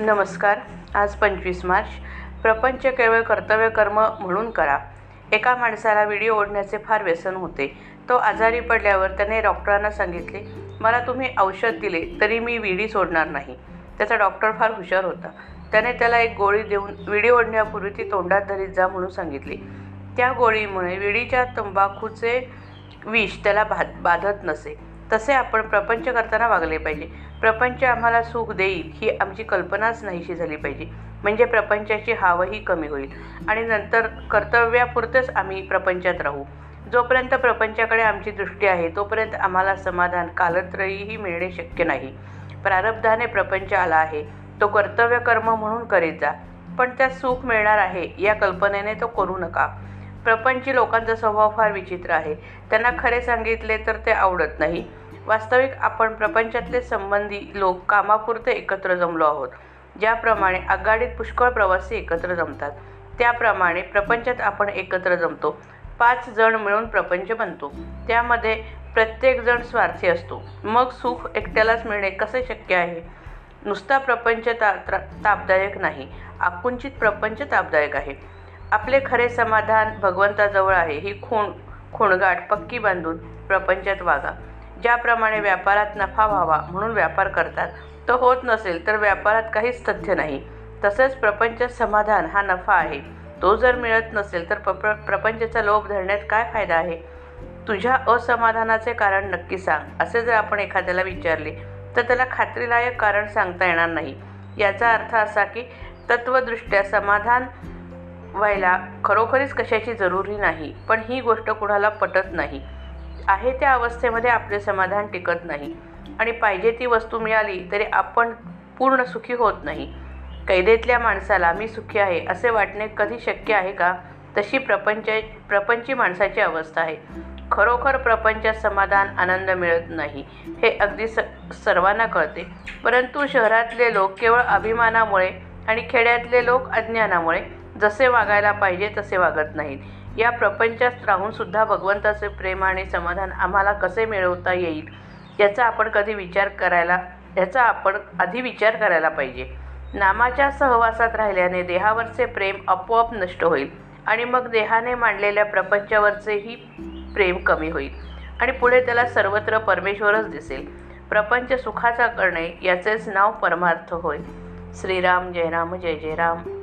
नमस्कार आज पंचवीस मार्च. प्रपंच केवळ कर्तव्य कर्म म्हणून करा. एका माणसाला विडी ओढण्याचे फार व्यसन होते. तो आजारी पडल्यावर त्याने डॉक्टरांना सांगितले मला तुम्ही औषध दिले तरी मी विडी सोडणार नाही. त्याचा डॉक्टर फार हुशार होता. त्याने त्याला एक गोळी देऊन विडी ओढण्यापूर्वी ती तोंडात धरीत जा म्हणून सांगितली. त्या गोळीमुळे विडीच्या तंबाखूचे विष त्याला बा बाधत नसे. तसे आपण प्रपंच करताना वागले पाहिजे. प्रपंच आम्हाला सुख देईल ही आमची कल्पनाच नाहीशी झाली पाहिजे. म्हणजे प्रपंचाची हावही कमी होईल. आणि नंतर कर्तव्यापुरतंच आम्ही प्रपंचात राहू. जोपर्यंत प्रपंचाकडे आमची दृष्टी आहे तोपर्यंत आम्हाला समाधान कालत्रयीही मिळणे शक्य नाही. प्रारब्धाने प्रपंच आला आहे. तो कर्तव्य कर्म म्हणून करीत जा. पण त्यात सुख मिळणार आहे या कल्पनेने तो करू नका. प्रपंची लोकांचा स्वभाव फार विचित्र आहे. त्यांना खरे सांगितले तर ते आवडत नाही. वास्तविक आपण प्रपंचातले संबंधी लोक कामापुरते एकत्र जमलो आहोत. ज्याप्रमाणे आघाडीत पुष्कळ प्रवासी एकत्र जमतात. त्याप्रमाणे प्रपंचात आपण एकत्र जमतो. पाच जण मिळून प्रपंच बनतो. त्यामध्ये प्रत्येकजण स्वार्थी असतो. मग सुख एकट्यालाच मिळणे कसे शक्य आहे? नुसता प्रपंच ता त्रा तापदायक नाही. आकुंचित प्रपंच तापदायक आहे. आपले खरे समाधान भगवंताजवळ आहे ही खूण खूणगाठ पक्की बांधून प्रपंचात वागा. ज्याप्रमाणे व्यापारात नफा व्हावा म्हणून व्यापार करतात तो होत नसेल तर व्यापारात काहीच तथ्य नाही. तसंच प्रपंचात समाधान हा नफा आहे. तो जर मिळत नसेल तर प्र प्रपंचाचा लोभ धरण्यात काय फायदा आहे? तुझ्या असमाधानाचे कारण नक्की सांग. असे जर आपण एखाद्याला विचारले तर त्याला खात्रीलायक कारण सांगता येणार नाही. याचा अर्थ असा की तत्वदृष्ट्या समाधान व्हायला खरोखरीच कशाची जरुरी नाही पण ही गोष्ट कुणाला पटत नाही. आहे त्या अवस्थेमध्ये आपले समाधान टिकत नाही. आणि पाहिजे ती वस्तू मिळाली तरी आपण पूर्ण सुखी होत नाही. कैदेतल्या माणसाला मी सुखी आहे असे वाटणे कधी शक्य आहे का? तशी प्रपंच प्रपंची माणसाची अवस्था आहे. खरोखर प्रपंचात समाधान आनंद मिळत नाही हे अगदी स सर्वांना कळते. परंतु शहरातले लोक केवळ अभिमानामुळे आणि खेड्यातले लोक अज्ञानामुळे जसे वागायला पाहिजे तसे वागत नाहीत. या प्रपंचात राहूनसुद्धा भगवंताचे प्रेम आणि समाधान आम्हाला कसे मिळवता येईल याचा आपण कधी विचार करायला याचा आपण आधी विचार करायला पाहिजे. नामाच्या सहवासात राहिल्याने देहावरचे प्रेम आपोआप नष्ट होईल आणि मग देहाने मांडलेल्या प्रपंचावरचेही प्रेम कमी होईल आणि पुढे त्याला सर्वत्र परमेश्वरच दिसेल. प्रपंच सुखाचा करणे याचेच नाव परमार्थ होय. श्रीराम जय राम जय जय राम.